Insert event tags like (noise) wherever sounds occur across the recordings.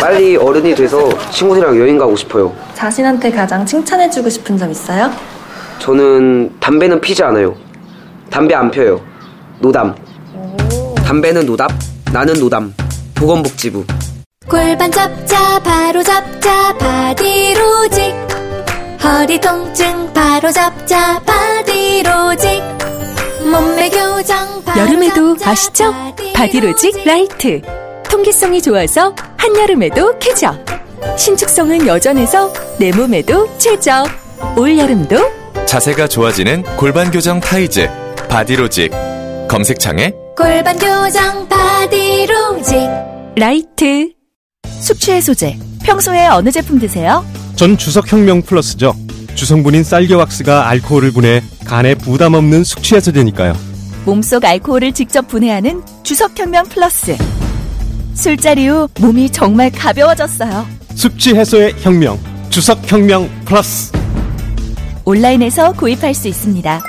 빨리 어른이 돼서 친구들이랑 여행 가고 싶어요. 자신한테 가장 칭찬해주고 싶은 점 있어요? 저는 담배는 피지 않아요. 담배 안 펴요. 노담. 담배는 노답, 나는 노담. 보건복지부. 골반 잡자 바로 잡자 바디로직 허리 통증 바로 잡자 바디로직 몸매 교정 바로 여름에도 잡자, 아시죠? 바디로직 라이트 통기성이 좋아서 한여름에도 쾌적. 신축성은 여전해서 내 몸에도 최적. 올여름도 자세가 좋아지는 골반 교정 타이즈 바디로직. 검색창에 골반 교정 바디로직. 라이트. 숙취 해소제 평소에 어느 제품 드세요? 전 주석혁명 플러스죠. 주성분인 쌀겨왁스가 알코올을 분해 간에 부담 없는 숙취 해소제니까요. 몸속 알코올을 직접 분해하는 주석현명 플러스 술자리 후 몸이 정말 가벼워졌어요 숙취 해소의 혁명. 주석혁명 플러스. 온라인에서 구입할 수 있습니다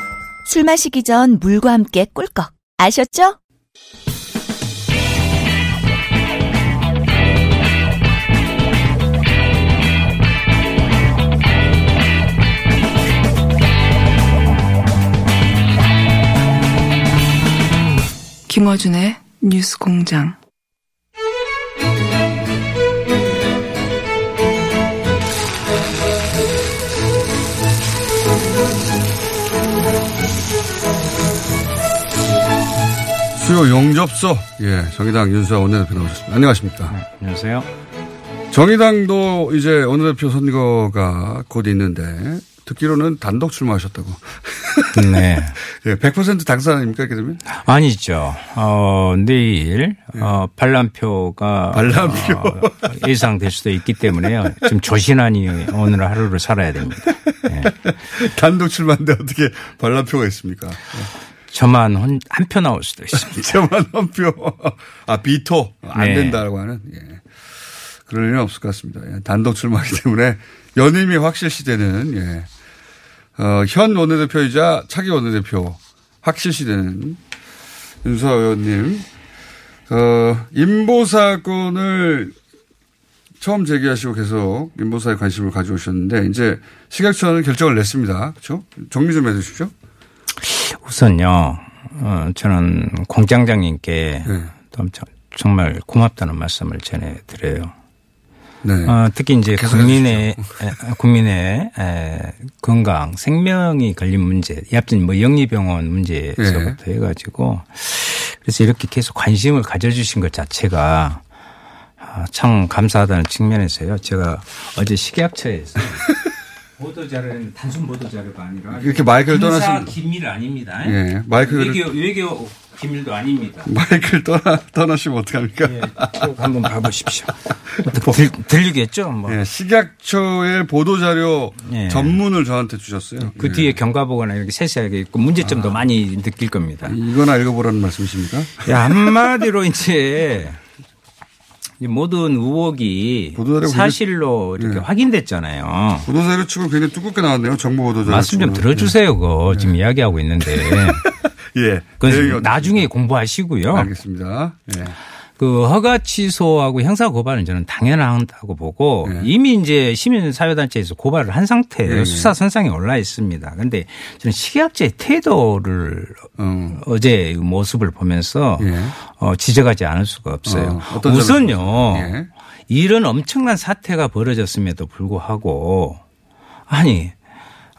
술 마시기 전 물과 함께 꿀꺽 아셨죠? 김어준의 뉴스 공장. 수요 용접소 예 정의당 윤수아 원내대표 나오셨습니다. 안녕하십니까? 네, 안녕하세요. 정의당도 이제 원내대표 선거가 곧 있는데 듣기로는 단독 출마하셨다고. 네. (laughs) 예, 100% 당선 아닙니까 이렇게 되면? 아니죠. 어, 내일, 어, 반란표가. 반란표. 어, 예상될 수도 있기 때문에요. 좀 조신하니 오늘 하루를 살아야 됩니다. 예. (laughs) 단독 출마인데 어떻게 반란표가 있습니까? 저만 한표 나올 수도 있습니다. (laughs) 저만 한 표. 아, 비토. 안 네. 된다라고 하는. 예. 그럴 일은 없을 것 같습니다. 예, 단독 출마하기 때문에 연임이 확실시 되는, 예. 어, 현 원내대표이자 차기 원내대표 확실시 되는 윤수아 의원님. 어, 인보 사건을 처음 제기하시고 계속 인보사에 관심을 가져오셨는데 이제 식약처는 결정을 냈습니다. 그렇죠? 정리 좀 해주십시오. 우선요, 어, 저는 공장장님께 네. 정말 고맙다는 말씀을 전해드려요. 네. 어, 특히 이제 국민의 에, 국민의 에, 건강, 생명이 걸린 문제, 얍진 뭐 영리병원 문제에서부터 네. 해가지고 그래서 이렇게 계속 관심을 가져주신 것 자체가 아, 참 감사하다는 측면에서요. 제가 어제 식약처에서 (laughs) 보도 자료는 단순 보도 자료가 아니라 이렇게 마이크를 떠나시면- 기밀 아닙니다. 예, 마이크를- 외교 외교 기밀도 아닙니다. 마이크를 떠나, 떠나시면 어떡합니까? 예, 꼭 한번 봐보십시오. (laughs) 들, 들리겠죠? 뭐. 예, 식약처의 보도 자료 예. 전문을 저한테 주셨어요. 그 예. 뒤에 경과보거나 이렇게 세세하게 있고 문제점도 많이 느낄 겁니다. 이거나 읽어보라는 말씀이십니까? 야, 한마디로 이제 이 모든 의혹이 사실로 이렇게 예. 확인됐잖아요. 보도자료 치고 굉장히 두껍게 나왔네요. 정보 보도자료. 말씀 좀. 들어주세요. 그거 지금 이야기하고 있는데. (laughs) 예. 예. 어떻습니까? 나중에 공부하시고요. 알겠습니다. 예. 그 허가 취소하고 형사 고발은 저는 당연하다고 보고 네. 이미 이제 시민사회단체에서 고발을 한 상태예요. 네. 수사 선상에 올라 있습니다. 그런데 저는 식약처의 태도를 어. 어제 모습을 보면서 예. 어, 지적하지 않을 수가 없어요. 어, 우선요. 예. 이런 엄청난 사태가 벌어졌음에도 불구하고 아니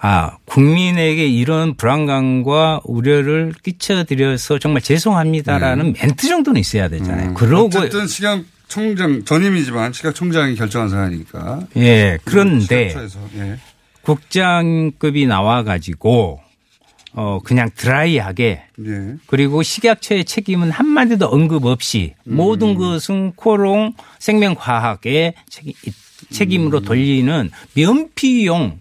아 국민에게 이런 불안감과 우려를 끼쳐드려서 정말 죄송합니다라는 멘트 정도는 있어야 되잖아요. 그러고 네. 음. 어쨌든 식약총장 전임이지만 식약총장이 결정한 사안이니까. 예 그런데 예. 국장급이 나와가지고 어 그냥 드라이하게 예. 그리고 식약처의 책임은 한마디도 언급 없이 음. 모든 것은 코롱 생명과학의 책임 책임으로 돌리는 면피용.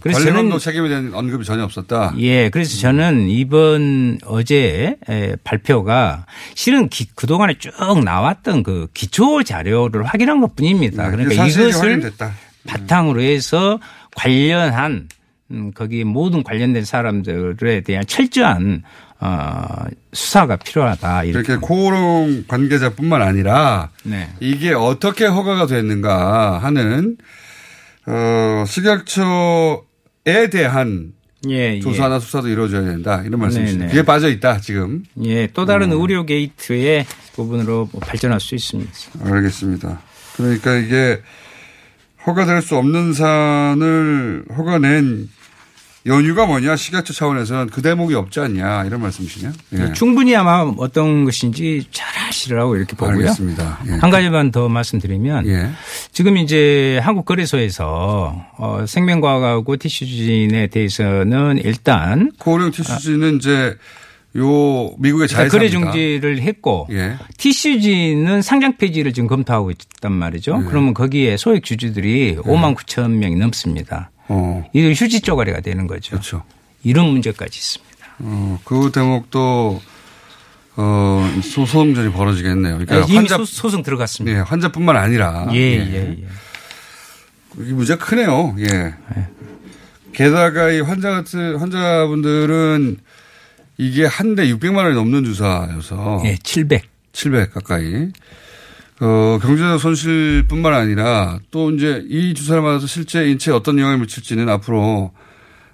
그래서 관련도 책임에 대한 언급이 전혀 없었다. 예, 그래서 저는 이번 어제 에, 발표가 실은 기- 그동안에 쭉 나왔던 그 기초 자료를 확인한 것 뿐입니다. 그러니까 네, 사실이 이것을 확인됐다. 바탕으로 해서 관련한 음, 거기 모든 관련된 사람들에 대한 철저한 어, 수사가 필요하다. 이렇게. 이렇게 코오롱 관계자뿐만 아니라 네. 이게 어떻게 허가가 됐는가 하는 어, 식약처에 대한 예, 예. 조사나 수사도 이루어져야 된다 이런 말씀이시죠. 네네. 그게 빠져 있다 지금. 예, 또 다른 음. 의료 게이트의 부분으로 뭐 발전할 수 있습니다. 알겠습니다. 그러니까 이게 허가될 수 없는 산을 허가낸 연유가 뭐냐 식약처 차원에서는 그 대목이 없지 않냐 이런 말씀이시냐? 예. 충분히 아마 어떤 것인지 잘 아시라고 이렇게 보고요. 알겠습니다. 예. 한 가지만 더 말씀드리면 예. 지금 이제 한국 거래소에서 어, 생명과학하고 티슈진에 대해서는 일단 코오롱 티슈지는 이제 요 미국의 자회사입니다. 거래 중지를 했고 예. 티슈진은 상장 폐지를 지금 검토하고 있단 말이죠. 예. 그러면 거기에 소액 주주들이 5만 9천 명이 넘습니다. 어. 이거 휴지 쪼가리가 되는 거죠. 그렇죠. 이런 문제까지 있습니다. 어, 그 대목도 어, 소송전이 벌어지겠네요. 그러니까 예, 이미 환자 소, 소송 들어갔습니다. 예, 환자뿐만 아니라 예, 예, 예. 이 문제가 크네요. 예. 게다가 이 환자 같은 환자분들은 이게 한 대 600만 원이 넘는 주사여서 예, 700. 700 가까이. 어, 경제적 손실뿐만 아니라 또 이제 이 주사를 맞아서 실제 인체에 어떤 영향을 미칠지는 앞으로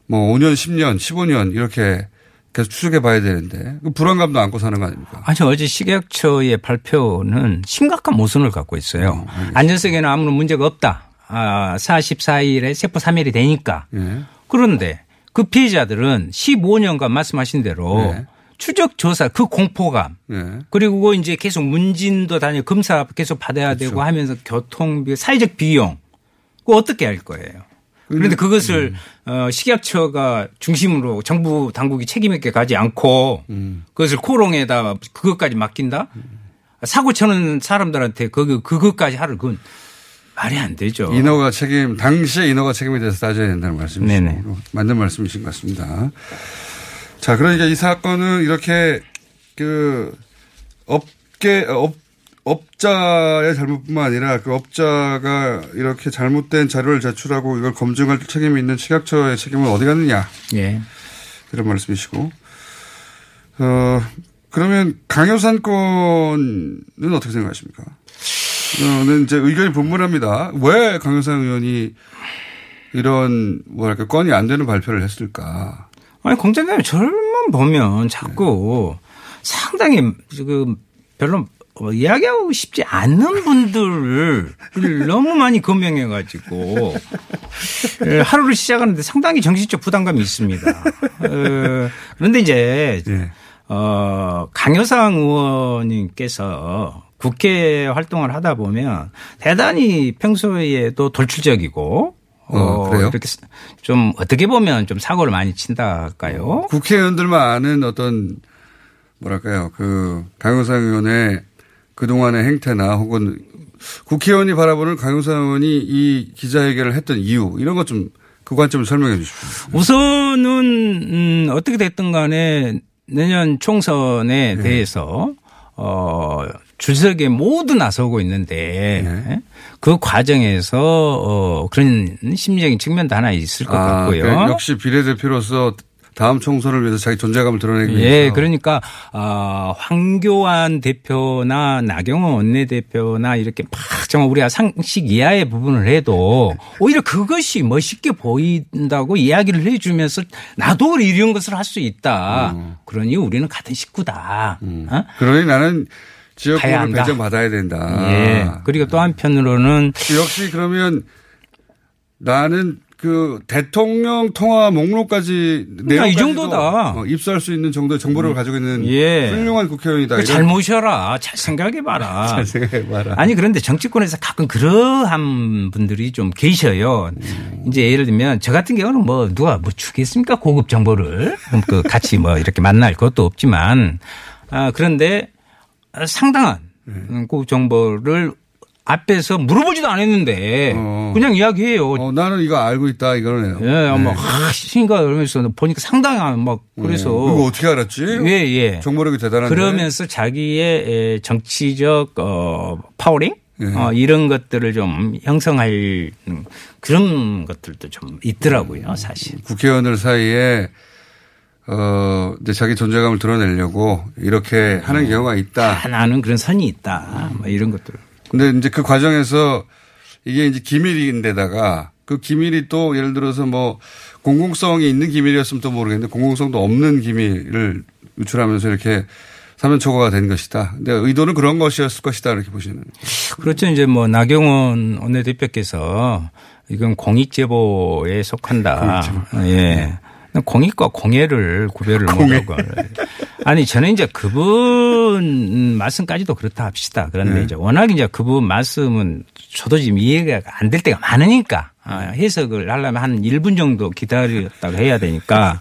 뭐 5년, 10년, 15년 이렇게 계속 추적해 봐야 되는데 그 불안감도 안고 사는 거 아닙니까? 아니 어제 식약처의 발표는 심각한 모순을 갖고 있어요. 안전성에는 아무런 문제가 없다. 아, 44일에 세포 3일이 되니까. 예. 그런데 그 피해자들은 15년간 말씀하신 대로 네. 추적 조사 그 공포감 예. 그리고 이제 계속 문진도 다니고 검사 계속 받아야 그렇죠. 되고 하면서 교통비 사회적 비용 그거 어떻게 할 거예요? 그런데 음. 그것을 어, 식약처가 중심으로 정부 당국이 책임 있게 가지 않고 음. 그것을 코롱에다 그것까지 맡긴다? 사고 쳐는 사람들한테 그거 그것까지 하를 그건 말이 안 되죠. 인허가 책임, 당시에 인허가 책임에 대해서 따져야 된다는 말씀이시고 네네. 맞는 말씀이신 것 같습니다. 자, 그러니까 이 사건은 이렇게 그 업계 업 업자의 잘못뿐만 아니라 그 업자가 이렇게 잘못된 자료를 제출하고 이걸 검증할 책임이 있는 식약처의 책임은 어디 갔느냐 예. 그런 말씀이시고 어 그러면 강효산 건은 어떻게 생각하십니까? 저는 이제 의견이 분분합니다. 왜 강효산 의원이 이런 뭐랄까 건이 안 되는 발표를 했을까? 아니 공장장님 저만 보면 자꾸 상당히 그 별로 뭐 이야기하고 싶지 않는 분들을 (laughs) 너무 많이 검명해 가지고 하루를 시작하는데 상당히 정신적 부담감이 있습니다. 어, 그런데 이제 예. 어, 강효상 의원님께서 국회 활동을 하다 보면 대단히 평소에도 돌출적이고 어, 그래요? 이렇게 좀 어떻게 보면 좀 사고를 많이 친다 할까요? 국회의원들만 아는 어떤 뭐랄까요 그 강효상 의원의 그동안의 행태나 혹은 국회의원이 바라보는 강효상 의원이 이 기자회견을 했던 이유 이런 것 좀 그 관점을 설명해 주십시오. 우선은 음, 어떻게 됐든 간에 내년 총선에 네. 대해서 어 주석에 모두 나서고 있는데 네. 그 과정에서 어 그런 심리적인 측면도 하나 있을 것 같고요. 그러니까 역시 비례대표로서 다음 총선을 위해서 자기 존재감을 드러내기 위해서. 예, 그러니까 아 황교안 대표나 나경원 원내대표나 이렇게 막 정말 우리가 상식 이하의 부분을 해도 오히려 그것이 멋있게 보인다고 이야기를 해주면서 나도 이런 것을 할 수 있다. 음. 그러니 우리는 같은 식구다. 어? 그러니 나는 지역구를. 배정받아야 된다. 예. 그리고 또 한편으로는 역시 그러면 나는 그 대통령 통화 목록까지 그러니까 이 정도다. 어, 입수할 수 있는 정도의 정보를 가지고 있는 예. 훌륭한 국회의원이다. 잘 모셔라. (laughs) 잘 생각해봐라. 잘 생각해봐라. 아니 그런데 정치권에서 가끔 그러한 분들이 좀 계셔요. 이제 예를 들면 저 같은 경우는 뭐 누가 뭐 주겠습니까 고급 정보를 그 같이 뭐 이렇게 만날 것도 없지만 아 그런데 상당한 고급 정보를 앞에서 물어보지도 않았는데 어. 그냥 이야기해요. 어, 나는 이거 알고 있다 이거네요. 예, 뭐, 하, 신가 그러면서 보니까 상당한 막 그래서. 네. 이거 어떻게 알았지? 예, 예. 정보력이 대단한데. 그러면서 자기의 에, 정치적 어 파워링 예. 어, 이런 것들을 좀 형성할 음, 그런 것들도 좀 있더라고요, 사실. 국회의원들 사이에 어 이제 자기 존재감을 드러내려고 이렇게 하는 경우가 있다. 하나는 그런 선이 있다. 뭐 이런 것들. 근데 이제 그 과정에서 이게 이제 기밀인데다가 그 기밀이 또 예를 들어서 뭐 공공성이 있는 기밀이었으면 또 모르겠는데 공공성도 없는 기밀을 유출하면서 이렇게 사면 초과가 된 것이다. 근데 의도는 그런 것이었을 것이다 이렇게 보시는. 그렇죠. 이제 뭐 나경원 원내대표께서 이건 공익제보에 속한다. 예. 공익과 공예를 구별을 못하고. 아니, 저는 이제 그분 말씀까지도 그렇다 합시다. 그런데 네. 이제 워낙 이제 그분 말씀은 저도 지금 이해가 안 될 때가 많으니까 아, 해석을 하려면 한 1분 정도 기다렸다가 해야 되니까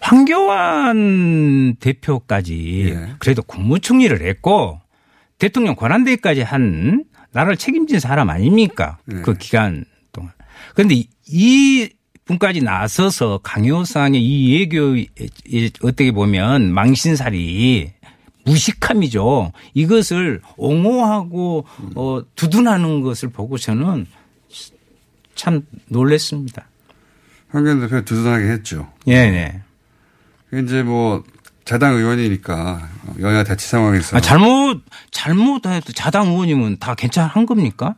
황교안 대표까지 예. 그래도 국무총리를 했고 대통령 권한대행까지 한 나라를 책임진 사람 아닙니까? 네. 그 기간 동안. 그런데 이- 이 분까지 나서서 강요상의 이 외교 어떻게 보면 망신살이 무식함이죠. 이것을 옹호하고 어, 두둔하는 것을 보고서는 참 놀랬습니다. 황교안 대표 두둔하게 했죠. 예, 네. 이제 뭐 자당 의원이니까 여야 대치 상황에서 아, 잘못 잘못해도 자당 의원이면 다 괜찮은 겁니까?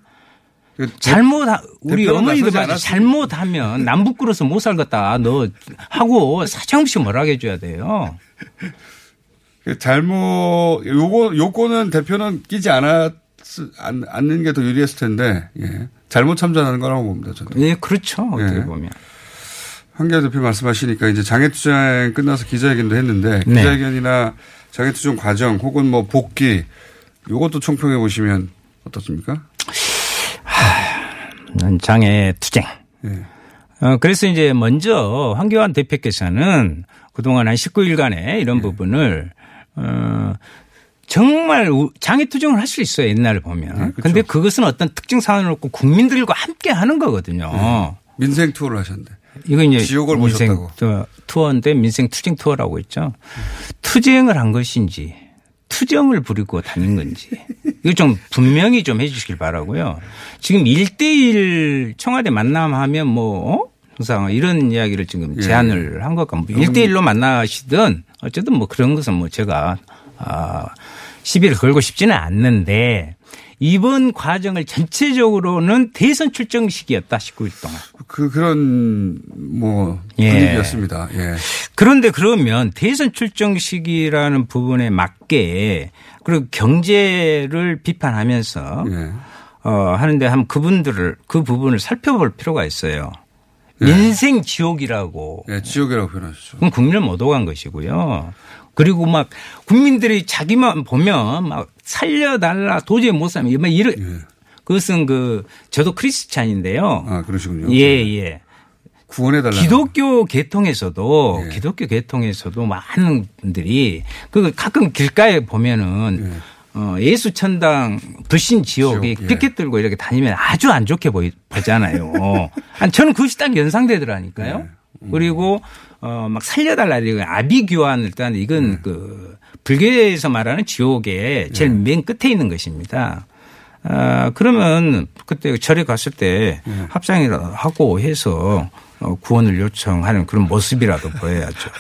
그 잘못 우리 어머니도. 잘못하면 (laughs) 남북 끓어서 못 살겠다 너 하고 사정없이 뭐라 해줘야 돼요. (laughs) 그 잘못 요거 요거는 대표는 끼지 않았 않- 않는 게 더 유리했을 텐데 예. 잘못 참전하는 거라고 봅니다. 저는. 예, 그렇죠. 어떻게 예. 보면. 황교안 대표 말씀하시니까 이제 장애투쟁 끝나서 기자회견도 했는데 네. 기자회견이나 장애투쟁 과정 혹은 뭐 복귀 요것도 총평해 보시면 어떻습니까? 장애 투쟁. 예. 어, 그래서 이제 먼저 황교안 대표께서는 그동안 한 19일간의 이런 네. 부분을 어, 정말 우- 장외 투쟁을 할 수 있어요. 옛날을 보면. 네, 그렇죠. 근데 그것은 어떤 특정 사안을 놓고 국민들과 함께 하는 거거든요. 민생 투어를 하셨는데 이거 이제 지옥을 민생 보셨다고. 투- 투어인데 민생 투쟁 투어라고 있죠. 투쟁을 한 것인지 투정을 부리고 다닌 건지 이거 좀 분명히 좀 해 주시길 바라고요. 지금 1대1 청와대 만남하면 뭐 어? 항상 이런 이야기를 지금 예. 제안을 한 것과 뭐 1대1로 만나시든 어쨌든 뭐 그런 것은 뭐 제가 아 시비를 걸고 싶지는 않는데 이번 과정을 전체적으로는 대선 출정식이었다 19일 동안. 그 그런 뭐 예. 분위기였습니다. 예. 그런데 그러면 대선 출정식이라는 부분에 맞게 그리고 경제를 비판하면서 예. 어 하는데 한 그분들을 그 부분을 살펴볼 필요가 있어요. 예. 민생 지옥이라고. 예, 지옥이라고 표현하셨죠. 그럼 국민을 못 오간 것이고요. 그리고 막 국민들이 자기만 보면 막 살려달라 도저히 못 살면 막 이런 그것은 그 저도 크리스찬인데요. 예. 아 그러시군요. 예, 예. 구원해 달라. 기독교 계통에서도 예. 기독교 계통에서도 많은 분들이 그 가끔 길가에 보면은 어, 예수 천당 불신 지옥에 지옥, 예. 피켓 들고 이렇게 다니면 아주 안 좋게 보이, 보잖아요. 아니, 저는 그것이 딱 연상되더라니까요. 예. 음. 그리고 어, 막 살려달라 이거 아비규환 일단 이건 예. 그 불교에서 말하는 지옥의 제일 맨 끝에 있는 것입니다. 아, 그러면 그때 절에 갔을 때 예. 합상이라도 하고 해서 어, 구원을 요청하는 그런 모습이라도 보여야죠.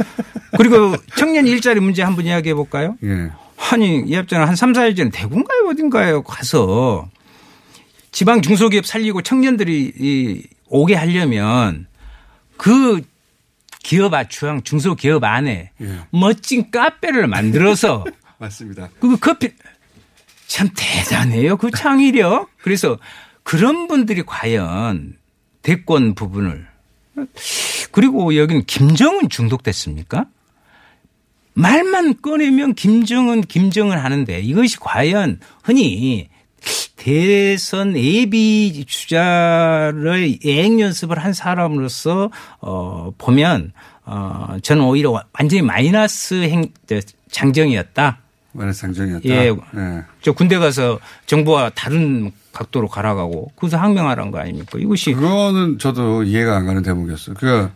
(laughs) 그리고 청년 일자리 문제 한번 이야기해 볼까요? 예. 아니, 이 합자는 한 3, 4일 전에 대구인가요? 어딘가요? 가서 지방 중소기업 살리고 청년들이 이 오게 하려면 그 기업 아, 중앙 중소기업 안에 예. 멋진 카페를 만들어서 (laughs) 맞습니다. 그 커피 참 대단해요. 그 창의력. 그래서 그런 분들이 과연 대권 부분을 그리고 여기는 김정은 중독됐습니까? 말만 꺼내면 김정은 김정은 하는데 이것이 과연 흔히 대선 예비 주자를 예행 연습을 한 사람으로서 어 보면 어 저는 오히려 완전히 마이너스 행 장정이었다. 마이너스 장정이었다. 예. 예. 저 군대 가서 정부와 다른 각도로 가라가고 그래서 항명하라는 거 아닙니까? 이것이 그거는 저도 이해가 안 가는 대목이었어요. 그러니까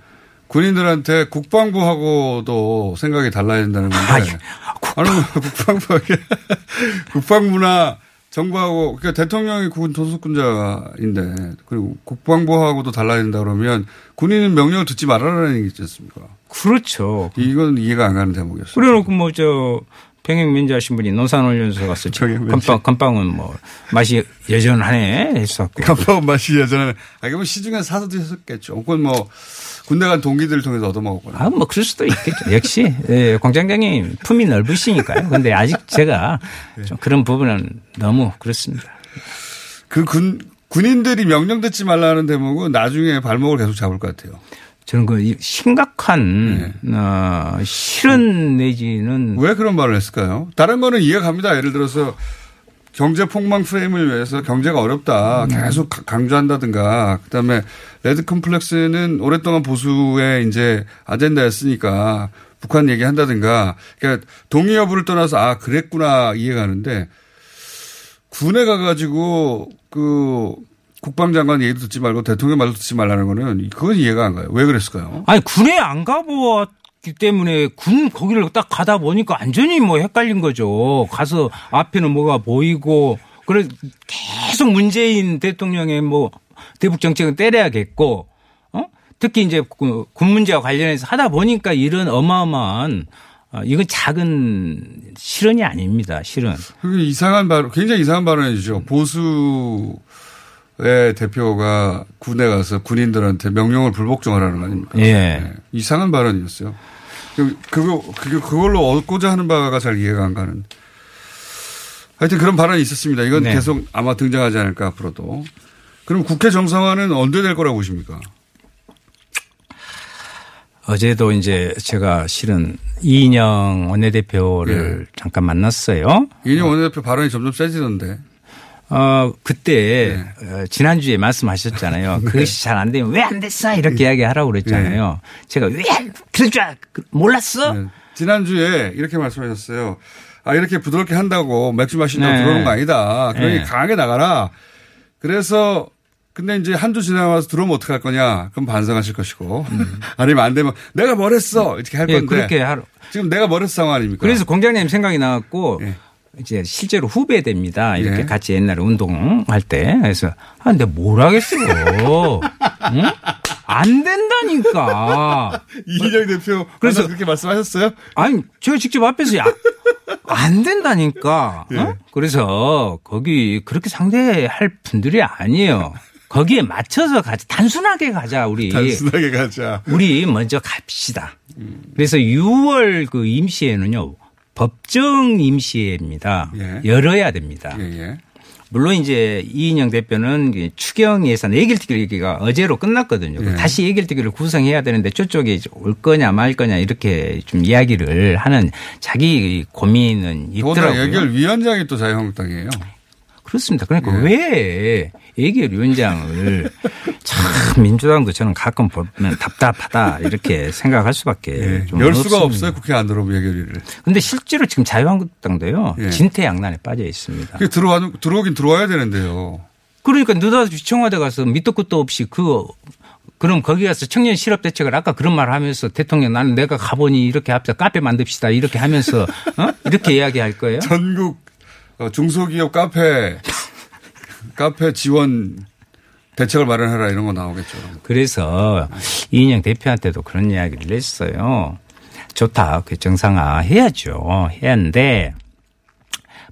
군인들한테 국방부하고도 생각이 달라야 된다는 건데. 아니, 뭐 국방부, (laughs) 국방부나 정부하고, 그러니까 대통령이 군 도속군자인데, 그리고 국방부하고도 달라야 된다 그러면 군인은 명령을 듣지 말아라는 얘기 있지 않습니까? 그렇죠. 이건 이해가 안 가는 대목이었어요. 그래놓고 뭐 저 병역 면제하신 분이 논산훈련소 가서 건빵, 건빵은 뭐 맛이 여전하네 했었고. 간판 맛이 예전에, 아, 그러면 시중에 사서 드셨겠죠. 혹은 뭐 군대 간 동기들을 통해서 얻어먹었거나. 아, 뭐 그럴 수도 있겠죠. 역시 예, 공장장님 품이 넓으시니까요. 근데 아직 제가 좀 그런 부분은 너무 그렇습니다. 그 군, 군인들이 명령 듣지 말라는 대목은 나중에 발목을 계속 잡을 것 같아요. 저는 그 심각한 어, 실언 내지는 왜 그런 말을 했을까요? 다른 거는 이해가 갑니다. 예를 들어서 경제 폭망 프레임을 위해서 경제가 어렵다. 계속 가- 강조한다든가. 그다음에 레드 컴플렉스는 오랫동안 보수의 이제 아젠다였으니까 북한 얘기한다든가. 그러니까 동의 여부를 떠나서 아 그랬구나 이해가는데 군에 가가지고 그 국방장관 얘기도 듣지 말고 대통령 말도 듣지 말라는 거는 그건 이해가 안 가요. 왜 그랬을까요? 아니 군에 안 가보았기 때문에 군 거기를 딱 가다 보니까 완전히 뭐 헷갈린 거죠. 가서 앞에는 뭐가 보이고 그래 계속 문재인 대통령의 뭐 대북 정책은 때려야겠고 어? 특히 이제 그군 문제와 관련해서 하다 보니까 이런 어마어마한 어, 이건 작은 실언이 아닙니다. 실언. 그게 이상한 발언, 굉장히 이상한 발언이죠. 보수의 대표가 군에 가서 군인들한테 명령을 불복종하라는 거 아닙니까? 예. 네. 이상한 발언이었어요. 그- 그거, 그게 그걸로 얻고자 하는 바가 잘 이해가 안 가는. 하여튼 그런 발언이 있었습니다. 이건 네. 계속 아마 등장하지 않을까, 앞으로도. 그럼 국회 정상화는 언제 될 거라고 보십니까? 어제도 이제 제가 실은 이인영 원내대표를 잠깐 만났어요. 이인영 원내대표 발언이 점점 세지던데. 어, 그때, 어, 지난주에 말씀하셨잖아요. (laughs) 그것이 잘 안 되면 왜 안 됐어? 이렇게 이야기하라고 그랬잖아요. 제가 왜, 그럴 줄 알, 그- 몰랐어? 네. 지난주에 이렇게 말씀하셨어요. 아, 이렇게 부드럽게 한다고 맥주 마신다고 네. 들어오는 거 아니다. 그러니 네. 강하게 나가라. 그래서 근데 이제 한 주 지나가서 들어오면 어떡할 거냐. 그럼 반성하실 것이고. (laughs) 아니면 안 되면 내가 뭘 했어. 이렇게 할 예, 건데. 그렇게 하러. 지금 내가 뭘 했어 상황 아닙니까? 그래서 공장님 생각이 나갖고 이제 실제로 후배됩니다. 이렇게 예. 같이 옛날에 운동할 때. 그래서 아, 근데 뭘 하겠어. 응? 안 된다니까. 이인영 대표 그래서- 그렇게 말씀하셨어요? 아니, 제가 직접 앞에서 야, 안 된다니까. 어? 예. 그래서 거기 그렇게 상대할 분들이 아니에요. 거기에 맞춰서 가자. 단순하게 가자, 우리. 단순하게 가자. 우리 먼저 갑시다. 그래서 6월 그 임시회는요, 법정 임시회입니다. 예. 열어야 됩니다. 예, 예. 물론 이제 이인영 대표는 이 추경 예산 예결특위가 어제로 끝났거든요. 예. 다시 예결특위를 구성해야 되는데 저쪽에 올 거냐 말 거냐 이렇게 좀 이야기를 하는 자기 고민은 있더라고요. 예결위원장이 또 자유한국당이에요. 그렇습니다. 그러니까 예. 왜 예결위원장을 참 민주당도 저는 가끔 보면 답답하다 이렇게 생각할 수밖에 좀 예. 열 수가. 없어요. 국회 안 들어오면 예결위를. 근데 실제로 지금 자유한국당도요 예. 진퇴양난에 빠져 있습니다. 들어와, 들어오긴 들어와야 되는데요. 그러니까 느닷없이 청와대 가서 밑도 끝도 없이 그 그럼 거기 가서 청년 실업 대책을 아까 그런 말 하면서 대통령 나는 내가 가보니 이렇게 합시다 카페 만듭시다 이렇게 하면서 어? 이렇게 이야기할 거예요. (laughs) 전국 어, 중소기업 카페 카페 지원 대책을 마련해라 이런 거 나오겠죠. 그래서 이인영 대표한테도 그런 이야기를 했어요. 좋다. 그 정상화 해야죠. 해야 하는데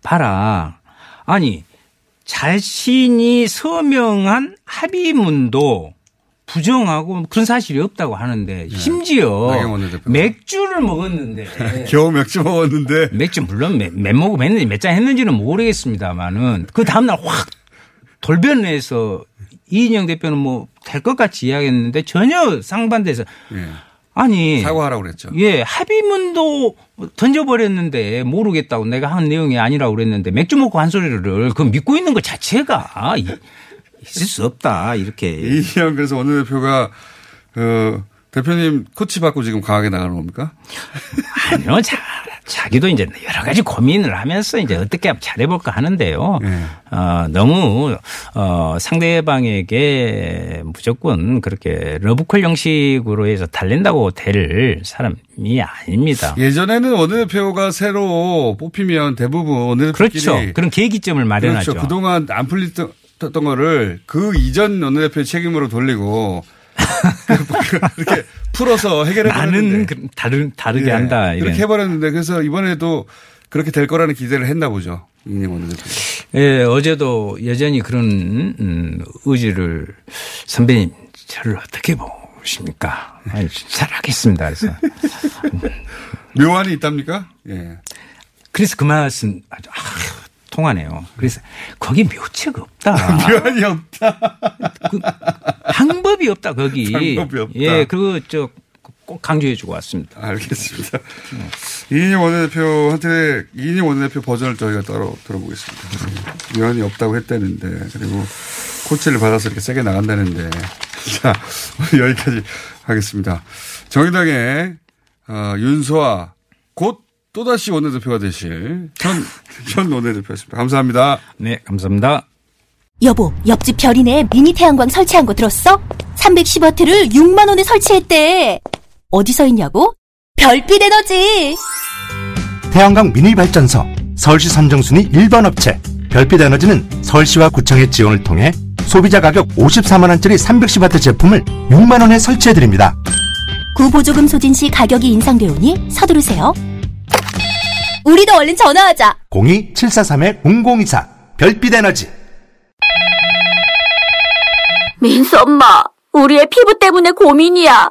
봐라. 아니 자신이 서명한 합의문도 부정하고 그런 사실이 없다고 하는데 심지어 네. 원내대표가. 맥주를 먹었는데 (laughs) 겨우 맥주 먹었는데 맥주 물론 몇, 몇 모금 했는지 몇 잔 했는지는 모르겠습니다만은 그 다음날 확 돌변해서 이인영 대표는 뭐 될 것 같이 이야기했는데 전혀 상반돼서 예. 아니 사과하라고 그랬죠. 예 합의문도 던져버렸는데 모르겠다고 내가 한 내용이 아니라고 그랬는데 맥주 먹고 한 소리를 그 믿고 있는 것 자체가 이- 있을 수 없다 이렇게 이희영 그래서 원내대표가 어, 대표님 코치 받고 지금 강하게 나가는 겁니까? 아니요 자, 자기도 이제 여러 가지 고민을 하면서 이제 어떻게 하면 잘해볼까 하는데요. 네. 어, 너무 어, 상대방에게 무조건 그렇게 러브콜 형식으로 해서 달랜다고 될 사람이 아닙니다. 예전에는 원내대표가 새로 뽑히면 대부분 원내대표끼리 그렇죠. 그런 계기점을 마련하죠. 그렇죠. 그동안 안 풀렸던 거를 그 이전 원내대표의 책임으로 돌리고 이렇게 풀어서 해결해버렸는데 나는 그- 다른 다르게 예, 한다. 이렇게 해버렸는데 그래서 이번에도 그렇게 될 거라는 기대를 했나 보죠. 예, 어제도 여전히 그런 음, 의지를 선배님 저를 어떻게 보십니까? 아니, 잘하겠습니다. 그래서 묘안이 있답니까? 예. 그래서 그 말씀 아주 아, 통하네요. 그래서 거기 묘책 없다. (laughs) 묘안이 없다. 그 방법이 없다 거기. 방법이 없다. 예, 그거 저꼭 강조해 주고 왔습니다. 알겠습니다. 이인영 원내대표한테 이인영 원내대표 버전을 저희가 따로 들어보겠습니다. 묘안이 없다고 했다는데 그리고 코치를 받아서 이렇게 세게 나간다는데 (laughs) 자 여기까지 하겠습니다. 정의당의 어, 윤소아 곧 또다시 원내대표가 되실 현, 현 원내대표였습니다. 감사합니다. 네, 감사합니다. 여보, 옆집 별이네 미니 태양광 설치한 거 들었어? 310와트를 6만 원에 설치했대. 어디서 있냐고? 별빛 에너지. 태양광 미니 발전소 서울시 선정순위 1번 업체 별빛 에너지는 서울시와 구청의 지원을 통해 소비자 가격 54만 원짜리 310와트 제품을 6만 원에 설치해 드립니다. 구보조금 소진 시 가격이 인상되오니 서두르세요. 우리도 얼른 전화하자. 02-743-0024 별빛 에너지 민수 엄마, 우리 애 피부 때문에 고민이야.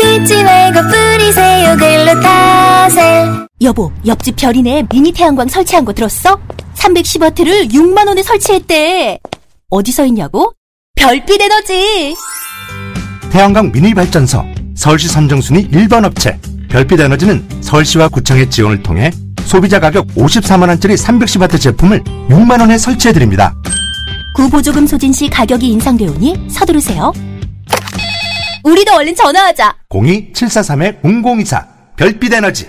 긁지 말고 뿌리세요 글루타셀 여보, 옆집 별이네 미니 태양광 설치한 거 들었어? 310와트를 6만 원에 설치했대. 어디서 있냐고? 별빛 에너지. 태양광 미니 발전소 서울시 선정순위 1번 업체 별빛 에너지는 서울시와 구청의 지원을 통해 소비자 가격 54만 원짜리 310와트 제품을 6만 원에 설치해 드립니다. 구보조금 소진 시 가격이 인상되오니 서두르세요. 우리도 얼른 전화하자. 02-743-0024 별빛 에너지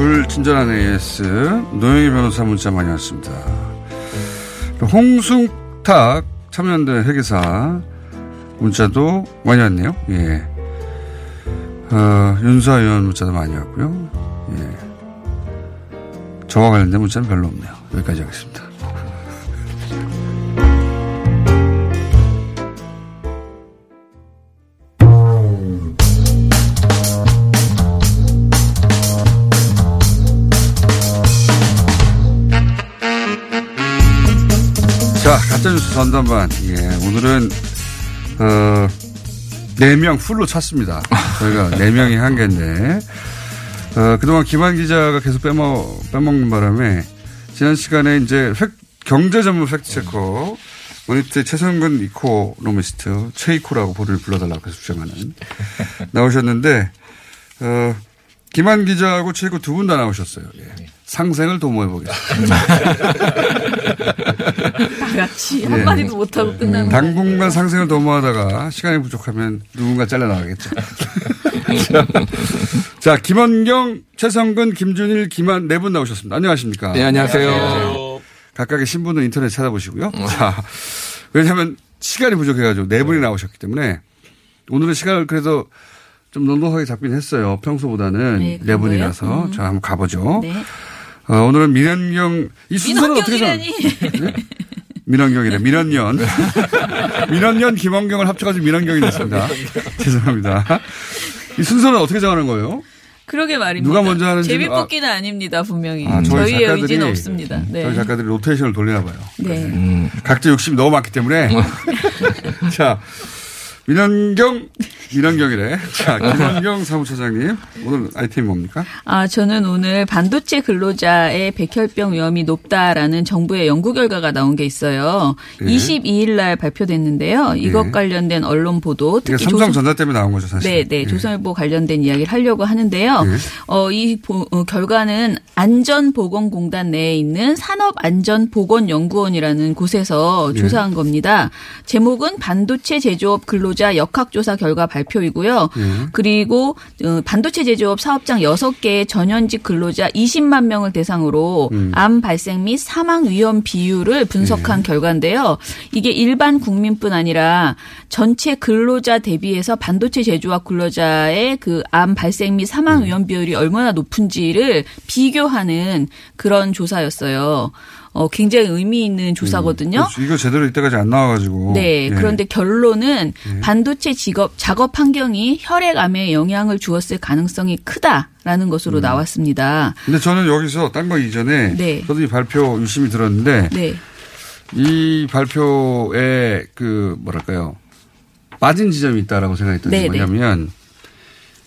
불친절한 AS 노영희 변호사 문자 많이 왔습니다. 홍승탁 참여연대 회계사 문자도 많이 왔네요. 예. 어, 윤사 의원 문자도 많이 왔고요. 예. 저와 관련된 문자는 별로 없네요. 여기까지 하겠습니다. 전담반. 예, 오늘은, 어, 4명 풀로 찼습니다. 저희가 4명이 한계인데, 어, 그동안 김완 기자가 계속 빼먹, 빼먹는 바람에, 지난 시간에 이제 팩, 경제 전문 팩트체커, 모니터의 최성근 이코노미스트, 최이코라고 볼을 불러달라고 해서 주장하는, 나오셨는데, 어, 김완 기자하고 최이코 두 분 다 나오셨어요. 예. 상생을 도모해 보겠습니다. 다 같이 한마디도 못하고 끝나는 거 당분간 상생을 도모하다가 시간이 부족하면 누군가 잘려나가겠죠. 자, (laughs) 자, 김원경, 최성근, 김준일, 김한 네 분 나오셨습니다. 안녕하십니까? 네, 안녕하세요. 각각의 신분은 인터넷 찾아보시고요. 자, 왜냐하면 시간이 부족해가지고 네 분이 나오셨기 때문에 오늘은 시간을 그래서 좀 넉넉하게 잡긴 했어요. 평소보다는 네, 네, 그런 분이라서. 거예요? 음. 자, 한번 가보죠. 네. 어, 오늘은 민현경, 이 순서는 어떻게 정 민원경이라니. 민원경이래. 민원년. (laughs) 민원년 김원경을 합쳐가지고 민원경이 됐습니다. 죄송합니다. 이 순서는 어떻게 정하는 거예요? 그러게 말입니다. 누가 먼저 하는지는- 제비뽑기는 아, 닙니다 분명히. 아, 저희 저희의 작가들이- 의지는 없습니다. 네. 저희 작가들이 로테이션을 돌리나 봐요. 네. 각자 욕심이 너무 많기 때문에. (laughs) 자, 민원경, 민원경이래. 자, 김원경 사무처장님. 오늘 아이템이 뭡니까? 아, 저는 오늘 반도체 근로자의 백혈병 위험이 높다라는 정부의 연구 결과가 나온 게 있어요. 네. 22일 날 발표됐는데요. 이것 네. 관련된 언론 보도 이게 특히 삼성전자 때문에 나온 거죠, 사실. 네, 네. 예. 조선일보 관련된 이야기를 하려고 하는데요. 네. 어, 이 보- 어, 결과는 안전보건공단 내에 있는 산업안전보건연구원이라는 곳에서 네. 조사한 겁니다. 제목은 반도체 제조업 근로자 역학조사 결과 발표이고요. 네. 그리고 어, 반도체 제조업 사업장 6개의 전현직 근로자 20만 명을 대상으로 음. 암 발생 및 사망 위험 비율을 분석한 결과인데요. 이게 일반 국민뿐 아니라 전체 근로자 대비해서 반도체 제조업 근로자의 그 암 발생 및 사망 위험 비율이 얼마나 높은지를 비교하는 그런 조사였어요. 어, 굉장히 의미 있는 조사거든요. 그렇죠. 이거 제대로 이때까지 안 나와가지고. 네. 예. 그런데 결론은 반도체 직업, 작업 환경이 혈액암에 영향을 주었을 가능성이 크다라는 것으로 음. 나왔습니다. 근데 저는 여기서 딴 거 이전에. 네. 저도 이 발표 유심히 들었는데. 네. 이 발표에 그 뭐랄까요 빠진 지점이 있다라고 생각했던 게 네, 네. 뭐냐면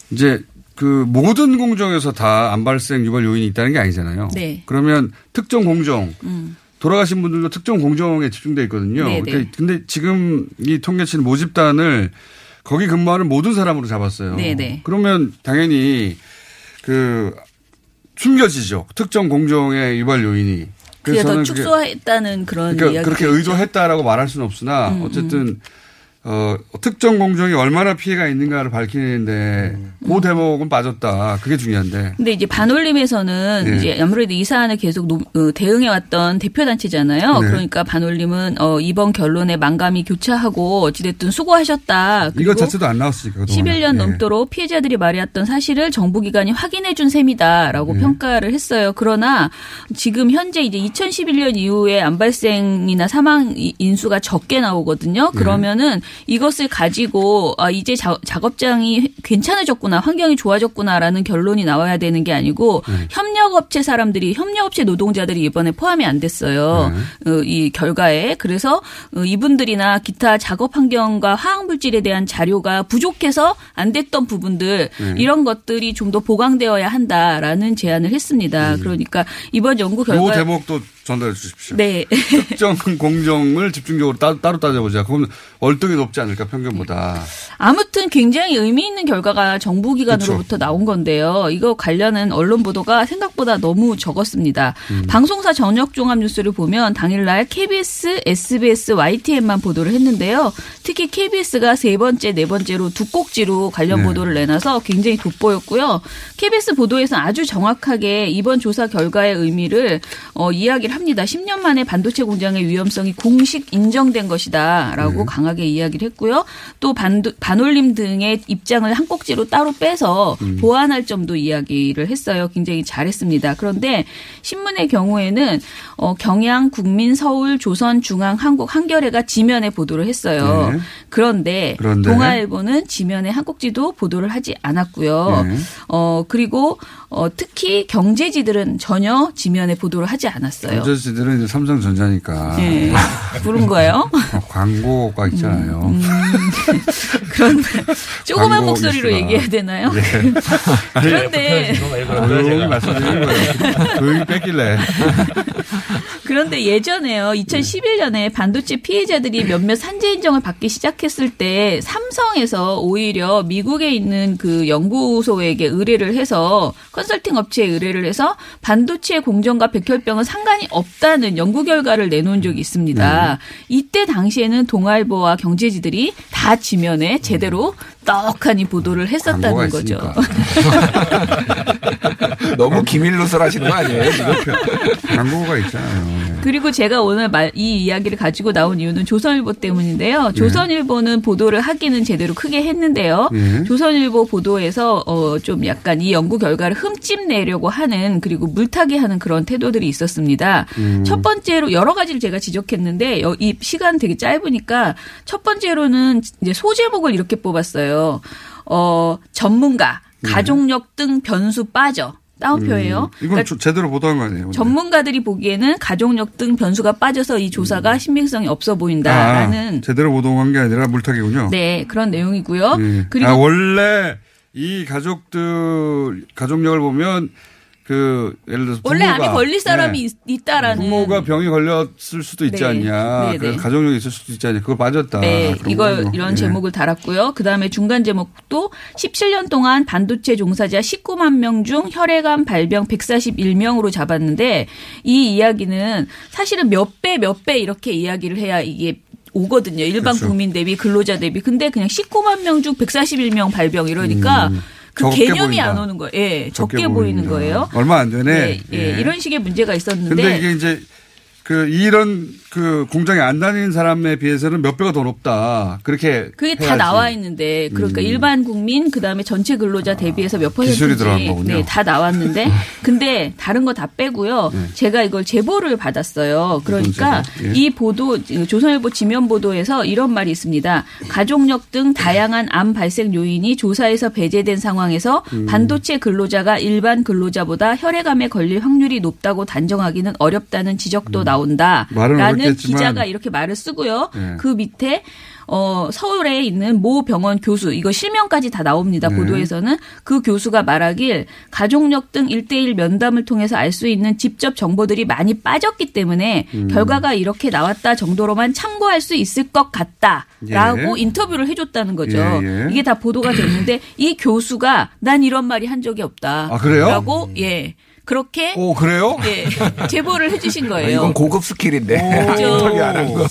이제 그 모든 공정에서 다 안 발생 유발 요인이 있다는 게 아니잖아요. 네. 그러면 특정 공정 음. 돌아가신 분들도 특정 공정에 집중돼 있거든요. 네, 네. 그러니까 근데 지금 이 통계치는 모집단을 거기 근무하는 모든 사람으로 잡았어요. 네, 네. 그러면 당연히 그 숨겨지죠. 특정 공정의 유발 요인이. 그게 더 축소했다는 그런 그러니까. 그렇게 의도했다라고 말할 수는 없으나 음, 어쨌든 어, 특정 공정이 얼마나 피해가 있는가를 밝히는데 그 대목은 빠졌다. 그게 중요한데. 근데 이제 반올림에서는 네. 이제 아무래도 이 사안을 계속 노- 어, 대응해 왔던 대표 단체잖아요. 네. 그러니까 반올림은 어, 이번 결론에 만감이 교차하고 어찌됐든 수고하셨다. 이거 자체도 안 나왔으니까. 그동안. 11년 예. 넘도록 피해자들이 말해왔던 사실을 정부기관이 확인해 준 셈이다라고 네. 평가를 했어요. 그러나 지금 현재 이제 2011년 이후에 암 발생이나 사망 이- 인수가 적게 나오거든요. 네. 그러면은 이것을 가지고 아, 이제 자- 작업장이 괜찮아졌구나, 환경이 좋아졌구나라는 결론이 나와야 되는 게 아니고 네. 협력업체 사람들이 협력업체 노동자들이 이번에 포함이 안 됐어요. 네. 어, 이 결과에 그래서 어, 이분들이나 기타 작업 환경과 화학 물질에 대한 자료가 부족해서 안 됐던 부분들 네. 이런 것들이 좀 더 보강되어야 한다라는 제안을 했습니다. 그러니까 이번 연구 요 결과 음. 대목도 전달해 주십시오. 네. (laughs) 특정 공정을 집중적으로 따, 따로 따져보자. 그러면 월등히 높지 않을까 평균보다. 아무튼 굉장히 의미 있는 결과가 정부 기관으로부터 나온 건데요. 이거 관련한 언론 보도가 생각보다 너무 적었습니다. 음. 방송사 저녁 종합 뉴스를 보면 당일날 KBS, SBS, YTN만 보도를 했는데요. 특히 KBS가 세 번째, 네 번째로 두 꼭지로 관련 네. 보도를 내놔서 굉장히 돋보였고요. KBS 보도에서 아주 정확하게 이번 조사 결과의 의미를 어, 이야기를 합니다. 10년 만에 반도체 공장의 위험성이 공식 인정된 것이다라고 네. 강하게 이야기를 했고요. 또 반도, 반올림 등의 입장을 한 꼭지로 따로 빼서 음. 보완할 점도 이야기를 했어요. 굉장히 잘했습니다. 그런데 신문의 경우에는 어, 경향, 국민, 서울, 조선, 중앙, 한국, 한겨레가 지면에 보도를 했어요. 네. 그런데, 그런데? 동아일보는 지면에 한 꼭지도 보도를 하지 않았고요. 네. 어, 그리고 어, 특히 경제지들은 전혀 지면에 보도를 하지 않았어요. 범죄자들은 이제 삼성전자니까. 네. 부른 거예요. 어, 광고가 있잖아요. 음. (laughs) 그런 조그만 광고 목소리로 이슈가. 얘기해야 되나요? (laughs) 네. 그런데 조용히 말씀드리는 거예요. 조용히 뺏길래. (laughs) 그런데 예전에요. 2011년에 반도체 피해자들이 몇몇 산재 인정을 받기 시작했을 때 삼성에서 오히려 미국에 있는 그 연구소에게 의뢰를 해서 컨설팅 업체에 의뢰를 해서 반도체 공정과 백혈병은 상관이 없다는 연구 결과를 내놓은 적이 있습니다. 이때 당시에는 동아일보와 경제지들이 다 지면에 제대로 떡하니 보도를 했었다는 거죠. (laughs) 너무 기밀로설 하시는 거 아니에요, 지금? 광고가 있잖아요. 네. 그리고 제가 오늘 말, 이 이야기를 가지고 나온 이유는 조선일보 때문인데요. 조선일보는 보도를 하기는 제대로 크게 했는데요. 예. 조선일보 보도에서 어, 좀 약간 이 연구 결과를 흠집 내려고 하는 그리고 물타기 하는 그런 태도들이 있었습니다. 음. 첫 번째로 여러 가지를 제가 지적했는데 여- 이 시간 되게 짧으니까 첫 번째로는 이제 소제목을 이렇게 뽑았어요. 어, 전문가, 가족력 등 변수 빠져. 따옴표예요. 음, 이건 조- 제대로 보도한 거 아니에요? 전문가들이 보기에는 가족력 등 변수가 빠져서 이 조사가 신빙성이 없어 아, 보인다라는 제대로 보도한 게 아니라 물타기군요. 네 그런 내용이고요. 예. 그리고 아, 원래 이 가족들 가족력을 보면 그 예를 들어서 원래 암이 걸릴 사람이 네. 있, 있다라는 부모가 병이 걸렸을 수도 있지 네. 않냐. 네, 네. 가족력이 있을 수도 있지 않냐. 그거 빠졌다. 네, 거군요. 이런 예. 제목을 달았고요. 그 다음에 중간 제목도 17년 동안 반도체 종사자 19만 명 중 혈액암 발병 141명으로 잡았는데 이 이야기는 사실은 몇 배 몇 배 이렇게 이야기를 해야 이게 오거든요. 일반 그렇죠. 국민 대비 근로자 대비. 근데 그냥 19만 명 중 141명 발병 이러니까 음, 그 개념이 보인다. 안 오는 거예요. 예, 적게, 적게 보이는. 거예요. 얼마 안 되네. 예, 예, 예. 이런 식의 문제가 있었는데 근데 이게 이제 그 이런 그 공장에 안 다니는 사람에 비해서는 몇 배가 더 높다. 그렇게 그게 다 해야지. 나와 있는데 그러니까 음. 일반 국민 그다음에 전체 근로자 대비해서 몇 들어간 퍼센트인지. 네, 다 나왔는데 (laughs) 근데 다른 거 다 빼고요. 네. 제가 이걸 제보를 받았어요. 그러니까? 예. 이 보도 조선일보 지면 보도에서 이런 말이 있습니다. 가족력 등 다양한 암 발생 요인이 조사에서 배제된 상황에서 음. 반도체 근로자가 일반 근로자보다 혈액암에 걸릴 확률이 높다고 단정하기는 어렵다는 지적도 나온다. 음. 말은 라는 어렵겠지만 기자가 이렇게 말을 쓰고요. 네. 그 밑에 어 서울에 있는 모 병원 교수 이거 실명까지 다 나옵니다. 네. 보도에서는 그 교수가 말하길 가족력 등 1대1 면담을 통해서 알 수 있는 직접 정보들이 많이 빠졌기 때문에 음. 결과가 이렇게 나왔다 정도로만 참고할 수 있을 것 같다라고 예. 인터뷰를 해줬다는 거죠. 예, 예. 이게 다 보도가 됐는데 이 교수가 난 이런 말이 한 적이 없다. 아, 그래요? 라고 예 그렇게 오 그래요? 예 (laughs) 제보를 해주신 거예요. 아, 이건 고급 스킬인데. (laughs) 인터뷰 안한 거.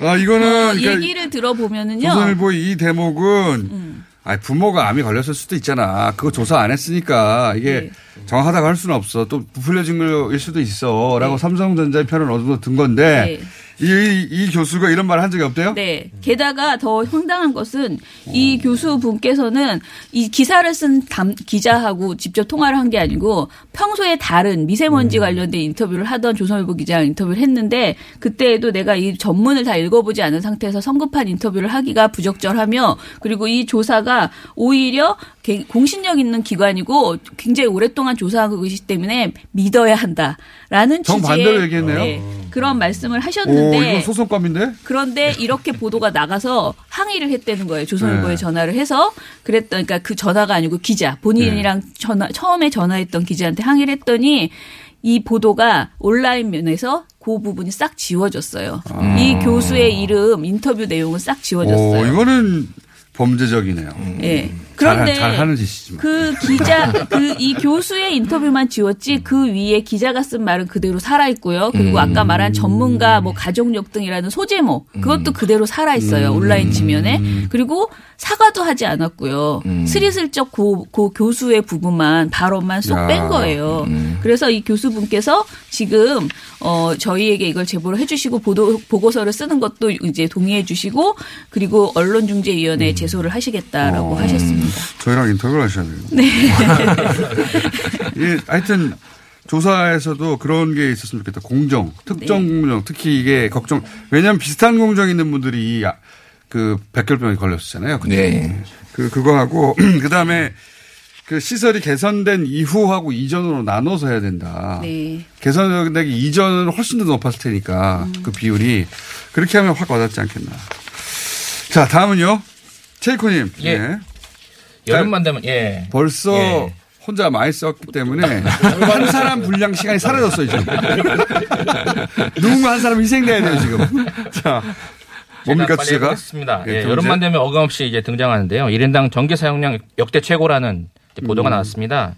아 이거는 어, 그러니까 얘기를 들어보면은요. 조선일보의 이 대목은 음. 아 부모가 암이 걸렸을 수도 있잖아. 그거 조사 안 했으니까 이게 네. 정확하다고 할 수는 없어. 또 부풀려진 거일 수도 있어라고 삼성전자의 편을 어느 정도 든 건데 네. 이, 이 교수가 이런 말한 적이 없대요? 네. 게다가 더 황당한 것은 이 교수분께서는 이 기사를 쓴 담- 기자하고 직접 통화를 한 게 아니고 평소에 다른 미세먼지 관련된 인터뷰를 하던 조선일보 기자랑 인터뷰를 했는데 그때에도 내가 이 전문을 다 읽어보지 않은 상태에서 성급한 인터뷰를 하기가 부적절하며 그리고 이 조사가 오히려 개- 공신력 있는 기관이고 굉장히 오랫동안 조사하고 계시기 때문에 믿어야 한다라는 정반대로 얘기했네요. 네, 그런 말씀을 오 하셨는데 이건 소송감인데? 그런데 이렇게 보도가 나가서 항의를 했다는 거예요. 조선일보에 네. 전화를 해서 그랬던 그러니까 그 전화가 아니고 기자 본인이랑 네. 전화 처음에 전화했던 기자한테 항의를 했더니 이 보도가 온라인 면에서 그 부분이 싹 지워졌어요. 아. 이 교수의 이름 인터뷰 내용은 싹 지워졌어요. 오 이거는 범죄적이네요. 예. 그런데 잘, 잘하는 짓이지만. 그 기자 그 이 교수의 인터뷰만 지웠지 그 위에 기자가 쓴 말은 그대로 살아 있고요. 그리고 음. 아까 말한 전문가 뭐 가족력 등이라는 소제목 그것도 그대로 살아 있어요. 음. 온라인 지면에. 그리고 사과도 하지 않았고요. 음. 스리슬쩍 그, 그 교수의 부분만 발언만 쏙 야. 뺀 거예요. 그래서 이 교수분께서 지금 어 저희에게 이걸 제보를 해주시고 보도 보고서를 쓰는 것도 이제 동의해 주시고 그리고 언론중재위원회에 제소를 하시겠다라고 어. 하셨습니다. 저희랑 인터뷰를 하셔야 돼요. 네. (laughs) 예, 하여튼 조사에서도 그런 게 있었으면 좋겠다. 공정, 특정 네. 공정, 특히 이게 걱정. 왜냐하면 비슷한 공정 있는 분들이 아- 그 백혈병에 걸렸었잖아요. 그때. 네. 그 그거 하고 (clears throat) 그 다음에 그 시설이 개선된 이후하고 이전으로 나눠서 해야 된다. 네. 개선되기 이전은 훨씬 더 높았을 테니까 그 비율이 그렇게 하면 확 와닿지 않겠나. 자 다음은요 체이코님. 예. 네. 여름만 되면 예. 벌써 예. 혼자 많이 썼기 때문에 한 사람 분량 시간이 사라졌어요 지금. (laughs) 누군가 한 사람 희생돼야 돼요 지금. 자 뭡니까 주제가? 해보겠습니다. 예, 예. 여름만 되면 어김없이 이제 등장하는데요. 1인당 전기 사용량 역대 최고라는 보도가 음. 나왔습니다.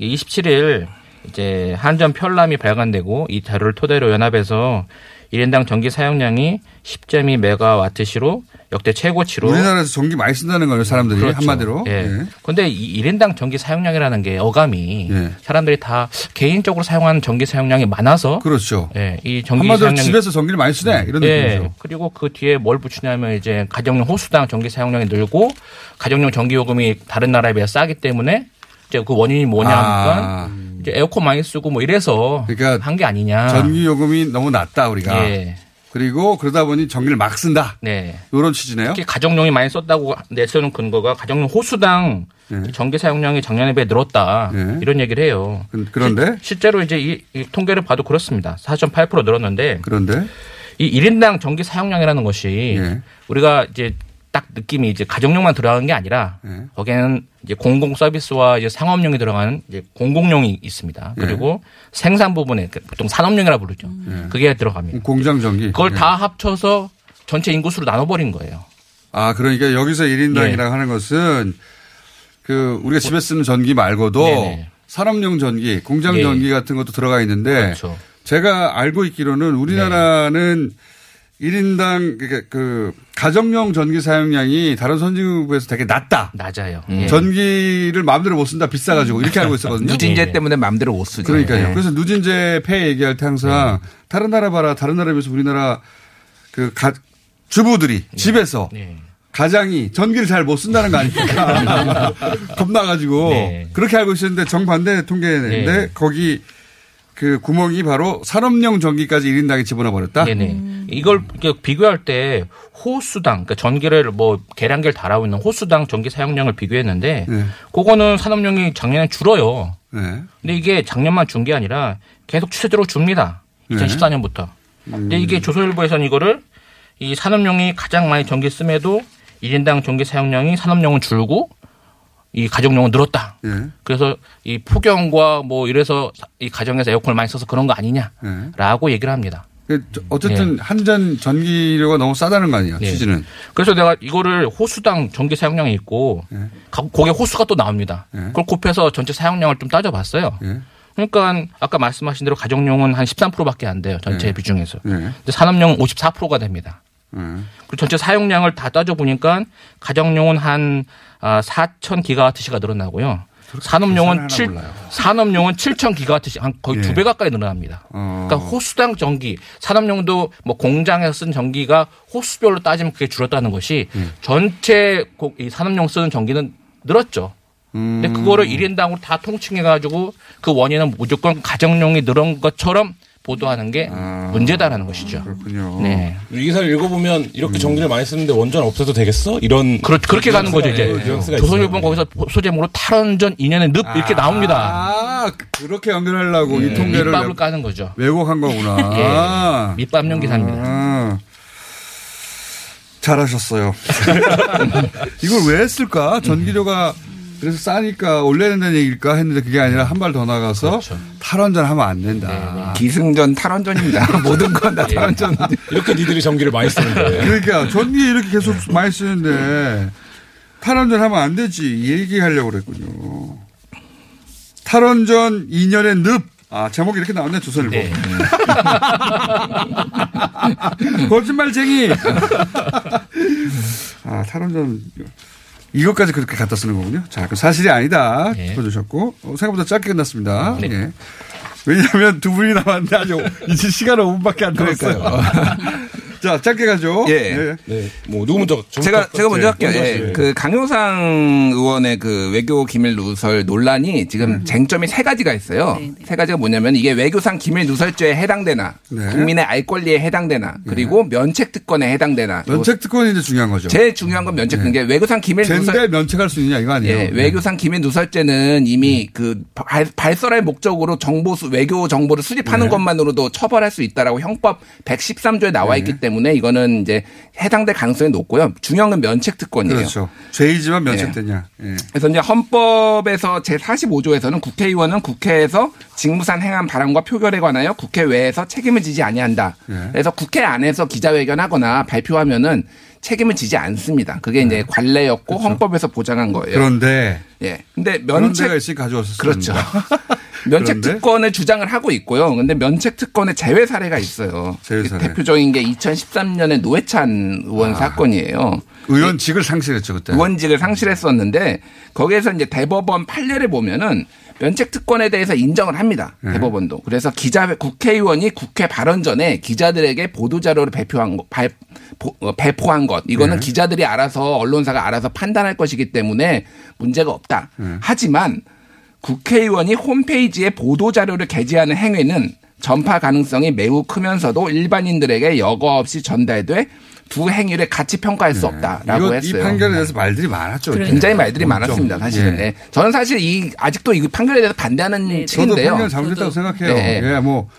27일 이제 한전 편람이 발간되고 이 자료를 토대로 연합해서 1인당 전기 사용량이 10.2 메가와트시로 역대 최고치로 우리나라에서 전기 많이 쓴다는 거예요 사람들이 그렇죠. 한마디로. 예. 예. 근데 이 1인당 전기 사용량이라는 게 어감이 사람들이 다 개인적으로 사용하는 전기 사용량이 많아서 그렇죠. 예. 이 전기 한마디로 사용량이 집에서 전기를 많이 쓰네 이런 예. 느낌이죠. 그리고 그 뒤에 뭘 붙이냐면 이제 가정용 호수당 전기 사용량이 늘고 가정용 전기 요금이 다른 나라에 비해 싸기 때문에 이제 그 원인이 뭐냐 하니까 아. 에어컨 많이 쓰고 뭐 이래서 한게 아니냐. 전기 요금이 너무 낮다 우리가. 예. 그리고 그러다 보니 전기를 막 쓴다. 네. 이런 취지네요. 특히 가정용이 많이 썼다고 내세우는 근거가 가정용 호수당 전기 사용량이 작년에 비해 늘었다 이런 얘기를 해요. 그런데 실, 제로 이제 이, 이 통계를 봐도 그렇습니다. 4.8% 늘었는데 그런데 이 1인당 전기 사용량이라는 것이 예. 우리가 이제 딱 느낌이 이제 가정용만 들어가는 게 아니라 예. 거기에는 이제 공공 서비스와 이제 상업용이 들어가는 이제 공공용이 있습니다. 예. 그리고 생산 부분에 그 보통 산업용이라 부르죠. 그게 들어갑니다. 공장 전기. 그걸 예. 다 합쳐서 전체 인구수로 나눠버린 거예요. 아 그러니까 여기서 1인당이라고 예. 하는 것은 그 우리가 집에 쓰는 전기 말고도 네네. 산업용 전기, 공장 예. 전기 같은 것도 들어가 있는데 그렇죠. 제가 알고 있기로는 우리나라는 1인당 그러니까 그 가정용 전기 사용량이 다른 선진국에서 되게 낮다. 낮아요. 음. 전기를 마음대로 못 쓴다 비싸가지고 이렇게 알고 있었거든요. 누진제 때문에 마음대로 못 쓰죠. 그러니까요. 예. 그래서 누진제 폐 얘기할 때 항상 다른 나라 봐라. 다른 나라에 비해서 우리나라 그 가, 주부들이 집에서 가장이 전기를 잘 못 쓴다는 거 아닙니까? (laughs) 겁나가지고 네. 그렇게 알고 있었는데 정반대 통계인데 네. 거기 그 구멍이 바로 산업용 전기까지 1인당에 집어넣어 버렸다. 네네. 이걸 이렇게 비교할 때 호수당, 그러니까 전기를 뭐 계량기를 달아오고 있는 호수당 전기 사용량을 비교했는데, 네. 그거는 산업용이 작년에 줄어요. 네. 근데 이게 작년만 준 게 아니라 계속 추세대로 줍니다. 네. 2014년부터. 근데 음. 이게 조선일보에서는 이거를 이 산업용이 가장 많이 전기 씀에도 1인당 전기 사용량이 산업용은 줄고 이 가정용은 늘었다. 예. 그래서 이 폭염과 뭐 이래서 이 가정에서 에어컨을 많이 써서 그런 거 아니냐라고 얘기를 합니다. 그 어쨌든 한전 전기료가 너무 싸다는 거 아니에요. 네. 취지는. 그래서 내가 이거를 호수당 전기 사용량이 있고 가- 거기에 호수가 또 나옵니다. 그걸 곱해서 전체 사용량을 좀 따져봤어요. 그러니까 아까 말씀하신 대로 가정용은 한 13%밖에 안 돼요. 전체 네. 비중에서. 네. 근데 산업용은 54%가 됩니다. 그리고 전체 사용량을 다 따져 보니까 가정용은 한 4천 기가와트시가 늘어나고요. 산업용은 7 산업용은 7천 기가와트시 한 거의 예. 두배 가까이 늘어납니다. 어. 그러니까 호수당 전기, 산업용도 뭐 공장에서 쓴 전기가 호수별로 따지면 그게 줄었다는 것이 예. 전체 고- 이 산업용 쓰는 전기는 늘었죠. 음. 근데 그거를 1인당으로 다 통칭해 가지고 그 원인은 무조건 가정용이 늘은 것처럼 보도하는 게 문제다라는 것이죠. 아. 그렇군요. 네. 이 기사를 읽어보면 이렇게 전기를 많이 쓰는데 원전 없애도 되겠어? 이런 그렇, 그렇게 가는 거죠, 이제. 있어요. 거기서 소제목으로 탈원전 2년의 늪 이렇게 나옵니다. 아, 그렇게 연결하려고 이 통계를 밑밥을 까는 거죠. 왜곡한 거구나. (laughs) 예. 아. 밑밥용 기사입니다. 아. 잘하셨어요. (laughs) 이걸 왜 했을까? 전기료가 그래서 싸니까 올려야 된다는 얘기일까 했는데 그게 아니라 한 발 더 나가서 그렇죠. 탈원전 하면 안 된다. 기승전 탈원전입니다. (laughs) 모든 건 다 탈원전. 이렇게 니들이 전기를 많이 쓰는 거예요. 그러니까 전기 이렇게 계속 많이 쓰는데 탈원전 하면 안 되지. 이 얘기하려고 그랬군요. 탈원전 2년의 늪. 아, 제목이 이렇게 나왔네, 조선일보. (laughs) 거짓말쟁이! 아, 탈원전. 이것까지 그렇게 갖다 쓰는 거군요. 자, 그 사실이 아니다. 짚어주셨고. 어, 생각보다 짧게 끝났습니다. 예. 왜냐하면 두 분이 남았는데 아직 이제 시간은 5분밖에 안 남았어요. (laughs) 자, 짧게 가죠. 예. 네. 뭐 누구 먼저 제가 제가 먼저 할게요. 먼저 예. 그 강효상 의원의 그 외교 기밀 누설 논란이 지금 쟁점이 세 가지가 있어요. 세 가지가 뭐냐면 이게 외교상 기밀 누설죄에 해당되나, 네. 국민의 알 권리에 해당되나, 그리고 면책 특권에 해당되나. 면책 특권이 이제 중요한 거죠. 제일 중요한 건 면책 특권. 게 외교상 기밀 누설 젠데 면책할 수 있냐 이거 아니에요. 예, 외교상 기밀 누설죄는 이미 그 발, 발설할 목적으로 정보 수, 외교 정보를 수집하는 네. 것만으로도 처벌할 수 있다라고 형법 113조에 나와 있기 때문에 이거는 이제 해당될 가능성이 높고요. 중요한 건 면책 특권이에요. 그렇죠. 죄이지만 면책되냐. 예. 그래서 이제 헌법에서 제 45조에서는 국회의원은 국회에서 직무상 행한 발언과 표결에 관하여 국회 외에서 책임을 지지 아니한다. 예. 그래서 국회 안에서 기자회견하거나 발표하면은 책임을 지지 않습니다. 그게 이제 관례였고 헌법에서 보장한 거예요. 네. 그런데 예. 근데 면책 데가 있으니 가져왔었습니다. 그렇죠. 면책? 특권을 주장을 하고 있고요. 근데 면책 특권의 제외 사례가 있어요. 제외 사례. 대표적인 게 2013년에 노회찬 의원 사건이에요. 의원직을 상실했죠 그때. 의원직을 상실했었는데 거기에서 이제 대법원 판례를 보면은 면책 특권에 대해서 인정을 합니다. 네. 대법원도. 그래서 기자 국회의원이 국회 발언 전에 기자들에게 보도 자료를 배표한 거, 발, 보- 어, 배포 한 것 이거는 네. 기자들이 알아서 언론사가 알아서 판단할 것이기 때문에 문제가 없다. 네. 하지만 국회의원이 홈페이지에 보도 자료를 게재하는 행위는 전파 가능성이 매우 크면서도 일반인들에게 여과 없이 전달돼 두 행위를 같이 평가할 수 없다라고 이거, 했어요. 이 판결에 대해서 말들이 많았죠. 그때. 굉장히 말들이 엄청. 많았습니다, 사실은. 예. 예. 저는 사실 이 아직도 이 판결에 대해서 반대하는 저도 측인데요. 판결 잘못했다고 생각해요. 네. 예, 뭐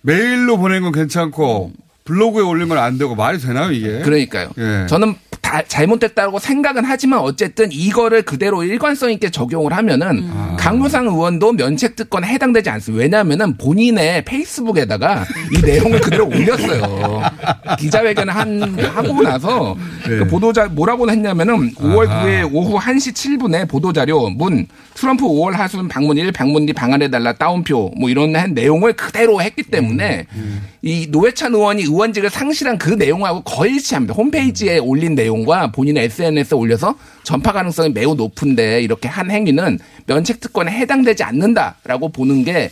메일로 보낸 건 괜찮고 블로그에 올리면 안 되고 말이 되나요 이게? 그러니까요. 예. 저는 다 잘못됐다고 생각은 하지만 어쨌든 이거를 그대로 일관성 있게 적용을 하면은 강효상 의원도 면책 특권에 해당되지 않습니다. 왜냐하면은 본인의 페이스북에다가 이 (laughs) 내용을 그대로 올렸어요. 기자회견을 한 하고 나서 그 보도자 뭐라고 했냐면은 5월 아하. 9일 오후 1시 7분에 보도자료 문 트럼프 5월 하순 방문 1 방문 뒤 방한해달라 따옴표 뭐 이런 한 내용을 그대로 했기 때문에 이 노회찬 의원이 의원직을 상실한 그 내용하고 거의 일치합니다. 홈페이지에 올린 내용과 본인의 SNS에 올려서 전파 가능성이 매우 높은데 이렇게 한 행위는 면책 특권에 해당되지 않는다라고 보는 게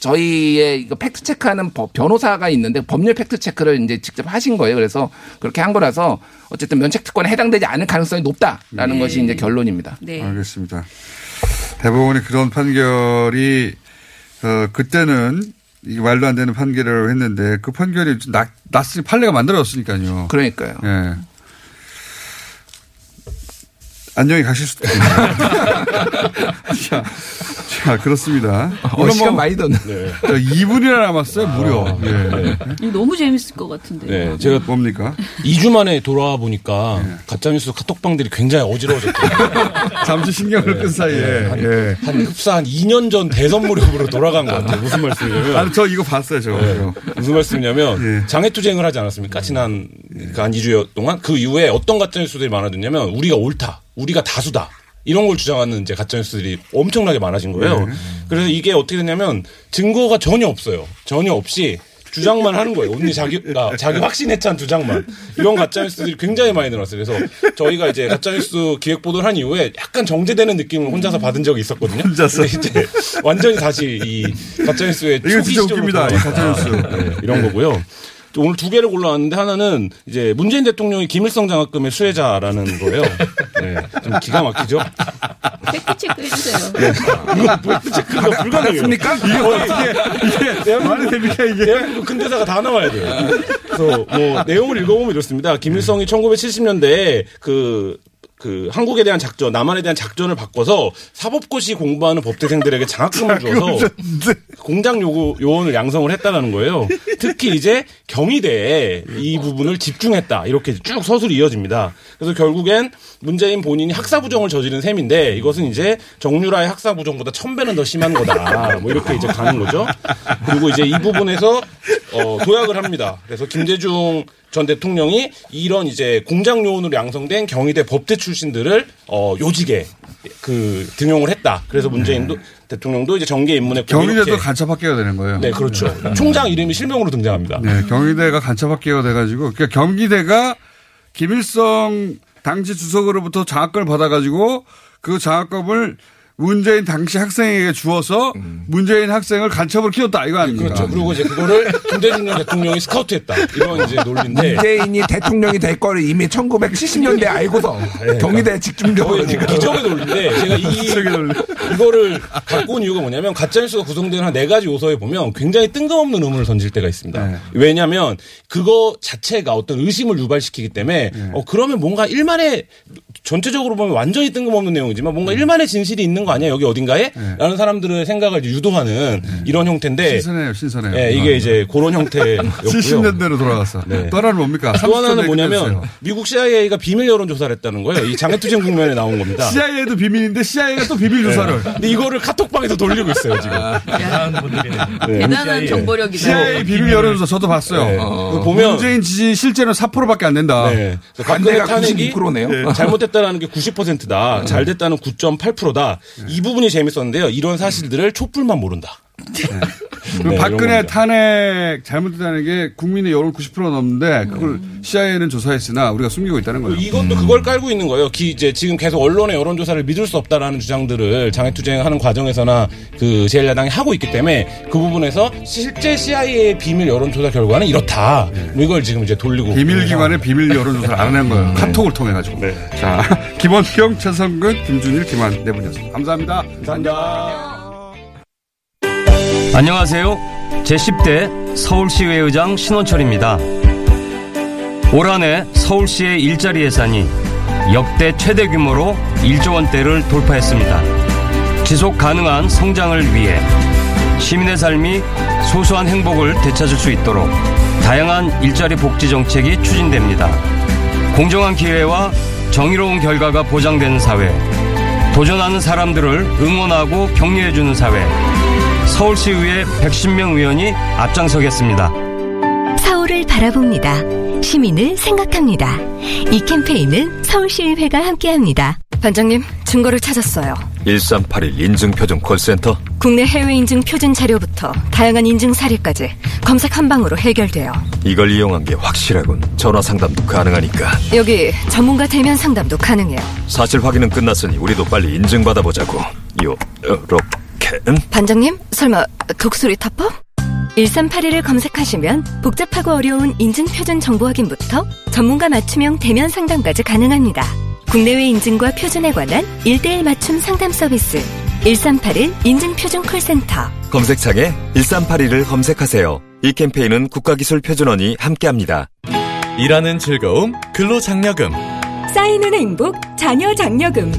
저희의 이거 팩트 체크하는 법- 변호사가 있는데 법률 팩트 체크를 이제 직접 하신 거예요. 그래서 그렇게 한 거라서 어쨌든 면책 특권에 해당되지 않을 가능성이 높다라는 네. 것이 이제 결론입니다. 알겠습니다. 대법원이 그런 판결이 어, 그때는 이게 말도 안 되는 판결이라고 했는데 그 판결이 좀 나, 났으니 판례가 만들어졌으니까요. 그러니까요. 예. 안녕히 가실 수도 있습니다. (laughs) 자, 자, 그렇습니다. 어, 시간 많이 뒀네. 네. 2분이나 남았어요, 무려. 예. 이거 너무 재밌을 것 같은데. 네, 제가 뭡니까? 2주 만에 돌아와 보니까 가짜뉴스 카톡방들이 굉장히 어지러워졌더라고요. (laughs) 잠시 신경을 끈 사이에. 한, 예. 한 흡사 한 2년 전 대선 무렵으로 돌아간 것 같아요. 무슨 말씀이냐면. 아니, 저 이거 봤어요, 저거. 네. 무슨 말씀이냐면 예. 장애투쟁을 하지 않았습니까? 지난 그한 2주 동안 그 이후에 어떤 가짜뉴스들이 많아졌냐면 우리가 옳다, 우리가 다수다. 이런 걸 주장하는 이제 가짜뉴스들이 엄청나게 많아진 거예요. 네. 그래서 이게 어떻게 됐냐면 증거가 전혀 없어요. 전혀 없이 주장만 하는 거예요. 언니 자기가 자기 확신에 찬 주장만. 이런 가짜뉴스들이 굉장히 많이 늘었어요. 그래서 저희가 이제 가짜뉴스 기획 보도를 한 이후에 약간 정제되는 느낌을 혼자서 받은 적이 있었거든요. 혼자서. 이제 완전히 다시 이 가짜뉴스의 초기 돌아갔다. 가짜뉴스. 네, 이런 거고요. 또 오늘 두 개를 골라왔는데 하나는 이제 문재인 대통령이 김일성 장학금의 수혜자라는 거예요. 네, 좀 기가 막히죠. 팩트 체크 해주세요. 네. 이거 팩트 체크가 불가능해요. 알았습니까? 이게 어떻게 이게 말이 됩니까 이게? 대한민국 근대사가 다 나와야 돼요. 그래서 뭐 내용을 읽어보면 이렇습니다. 김일성이 1970년대에 그, 그 한국에 대한 작전, 남한에 대한 작전을 바꿔서 사법고시 공부하는 법대생들에게 장학금을 주어서 공작 요구 요원을 양성을 했다라는 거예요. 특히 이제 경희대에 이 부분을 집중했다 이렇게 쭉 서술이 이어집니다. 그래서 결국엔 문재인 본인이 학사부정을 저지른 셈인데 이것은 이제 정유라의 학사부정보다 천 배는 더 심한 거다. 뭐 이렇게 이제 가는 거죠. 그리고 이제 이 부분에서 어, 도약을 합니다. 그래서 김대중 전 대통령이 이런 이제 공장 요원으로 양성된 경희대 법대 출신들을 어, 요직에 그 등용을 했다. 그래서 문재인도 대통령도 이제 정계 입문했고 경희대도 간첩학계가 되는 거예요. 네, 그렇죠. 총장 이름이 실명으로 등장합니다. 네, 경희대가 간첩학계가 돼가지고, 그러니까 경기대가 김일성 당시 주석으로부터 장학금을 받아가지고 그 장학금을 문재인 당시 학생에게 주어서 문재인 학생을 간첩으로 키웠다 이거 아닙니까? 그렇죠. 그리고 이제 그거를 (laughs) 김대중 대통령이 스카우트했다. 이런 이제 논리인데. 문재인이 대통령이 될 거를 이미 1970년대 알고서 네. 경희대 집중적으로 지금 기적의 논리인데 제가 이 (laughs) 이거를 갖고 온 이유가 뭐냐면 가짜뉴스가 구성되는 한 네 가지 요소에 보면 굉장히 뜬금없는 의문을 던질 때가 있습니다. 네. 왜냐하면 그거 자체가 어떤 의심을 유발시키기 때문에 네. 어 그러면 뭔가 일만의 전체적으로 보면 완전히 뜬금없는 내용이지만 네. 뭔가 일만의 진실이 있는 거 아니야 여기 어딘가에? 라는 사람들의 생각을 유도하는 이런 형태인데 네. 신선해요, 신선해요. 예, 이게 이제 그런 형태였고요. 70년대로 돌아갔어. 네. 또 하나는 뭡니까? 또 하나는 30년 뭐냐면 얘기해주세요. 미국 CIA가 비밀 여론 조사를 했다는 거예요. 이 장애투쟁 국면에 나온 겁니다. CIA도 비밀인데 CIA가 또 비밀 조사를. 네. 근데 이거를 카톡방에서 돌리고 있어요 지금. 네. 대단한 정보력이다. CIA 비밀 여론 조사 저도 봤어요. 네. 어, 그 보면- 문재인 지지 실제는 4%밖에 안 된다. 네. 박근혜 반대가 탄핵이 96%네요. 네, 잘못됐다라는 게 90%다. 잘 됐다는 9.8%다. 이 부분이 재밌었는데요. 이런 사실들을 촛불만 모른다. 네, 박근혜 이런 겁니다. 탄핵 잘못됐다는 게 국민의 여론 90% 넘는데 그걸 CIA는 조사했으나 우리가 숨기고 있다는 거예요. 이것도 그걸 깔고 있는 거예요. 기, 이제 지금 계속 언론의 여론 조사를 믿을 수 없다라는 주장들을 장애투쟁하는 과정에서나 그 제1야당이 하고 있기 때문에 그 부분에서 실제 CIA의 비밀 여론 조사 결과는 이렇다. 뭐 이걸 지금 이제 돌리고. 비밀 기관의 비밀 여론 조사를 안 하는 거예요. 카톡을 통해 가지고. 자, (laughs) 김원경, 최성근, 김준일, 김한 네 분이었습니다. 감사합니다. 감사합니다. 안녕하세요. 제10대 서울시의회 의장 신원철입니다. 올 한 해 서울시의 일자리 예산이 역대 최대 규모로 1조 원대를 돌파했습니다. 지속 가능한 성장을 위해 시민의 삶이 소소한 행복을 되찾을 수 있도록 다양한 일자리 복지 정책이 추진됩니다. 공정한 기회와 정의로운 결과가 보장되는 사회, 도전하는 사람들을 응원하고 격려해주는 사회, 서울시 의회 110명 의원이 앞장서겠습니다. 서울을 바라봅니다. 시민을 생각합니다. 이 캠페인은 서울시의회가 함께합니다. 반장님, 증거를 찾았어요. 1381 인증표준 콜센터 국내 해외 인증 표준 자료부터 다양한 인증 사례까지 검색 한 방으로 해결돼요. 이걸 이용한 게 확실하군 전화 상담도 가능하니까 여기 전문가 대면 상담도 가능해요. 사실 확인은 끝났으니 우리도 빨리 인증 받아보자고 요렇게 음? 반장님, 설마 독수리 타법? 1381을 검색하시면 복잡하고 어려운 인증 표준 정보 확인부터 전문가 맞춤형 대면 상담까지 가능합니다. 국내외 인증과 표준에 관한 1대1 맞춤 상담 서비스 1381 인증 표준 콜센터 검색창에 1381을 검색하세요 이 캠페인은 국가기술표준원이 함께합니다 일하는 즐거움 근로장려금 쌓이는 행복 자녀 장려금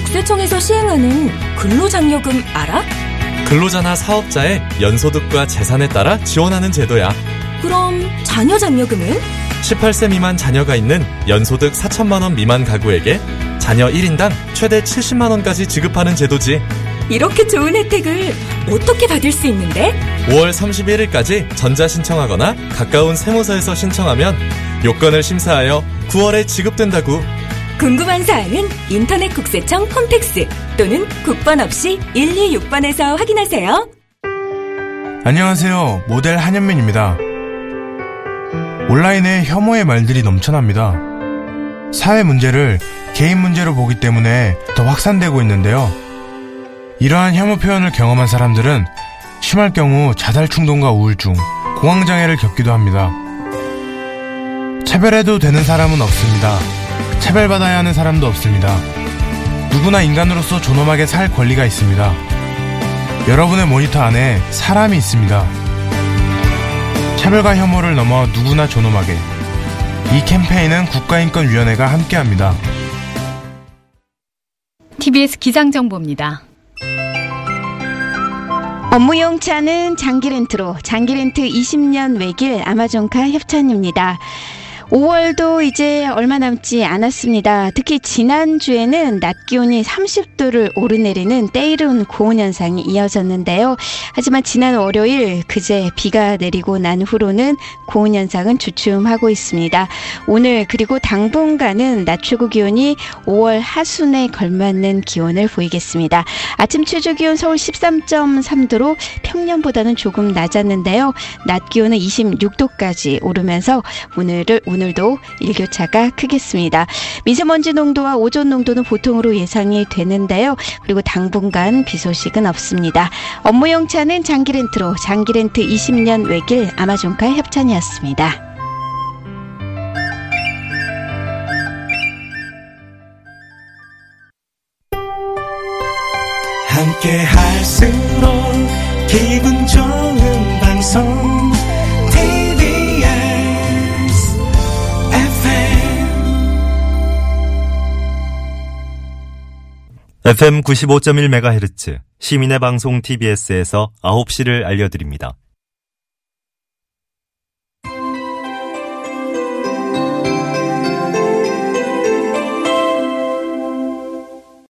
국세청에서 시행하는 근로장려금 알아? 근로자나 사업자의 연소득과 재산에 따라 지원하는 제도야 그럼 자녀 장려금은? 18세 미만 자녀가 있는 연소득 4천만 원 미만 가구에게 자녀 1인당 최대 70만 원까지 지급하는 제도지 이렇게 좋은 혜택을 어떻게 받을 수 있는데? 5월 31일까지 전자 신청하거나 가까운 세무서에서 신청하면 요건을 심사하여 9월에 지급된다고 궁금한 사항은 인터넷 국세청 홈택스 또는 국번 없이 126번에서 확인하세요. 안녕하세요. 모델 한현민입니다. 온라인에 혐오의 말들이 넘쳐납니다. 사회 문제를 개인 문제로 보기 때문에 더 확산되고 있는데요. 이러한 혐오 표현을 경험한 사람들은 심할 경우 자살 충동과 우울증, 공황장애를 겪기도 합니다. 차별해도 되는 사람은 없습니다. 차별받아야 하는 사람도 없습니다. 누구나 인간으로서 존엄하게 살 권리가 있습니다. 여러분의 모니터 안에 사람이 있습니다. 차별과 혐오를 넘어 누구나 존엄하게. 이 캠페인은 국가인권위원회가 함께합니다. TBS 기상정보입니다. 업무용 차는 장기렌트로 장기렌트 20년 외길 아마존카 협찬입니다. 5월도 이제 얼마 남지 않았습니다. 특히 지난주에는 낮 기온이 30도를 오르내리는 때이른 고온 현상이 이어졌는데요. 하지만 지난 월요일 그제 비가 내리고 난 후로는 고온 현상은 주춤하고 있습니다. 오늘 그리고 당분간은 낮 최고 기온이 5월 하순에 걸맞는 기온을 보이겠습니다. 아침 최저 기온 서울 13.3도로 평년보다는 조금 낮았는데요. 낮 기온은 26도까지 오르면서 오늘을 오늘 오늘도 일교차가 크겠습니다. 미세먼지 농도와 오존 농도는 보통으로 예상이 되는데요. 그리고 당분간 비 소식은 없습니다. 업무 용 차는 장기렌트로 장기렌트 20년 외길 아마존카 협찬이었습니다. 함께 할수록 기분 좋은 방송 FM 95.1MHz 시민의 방송 TBS에서 9시를 알려드립니다.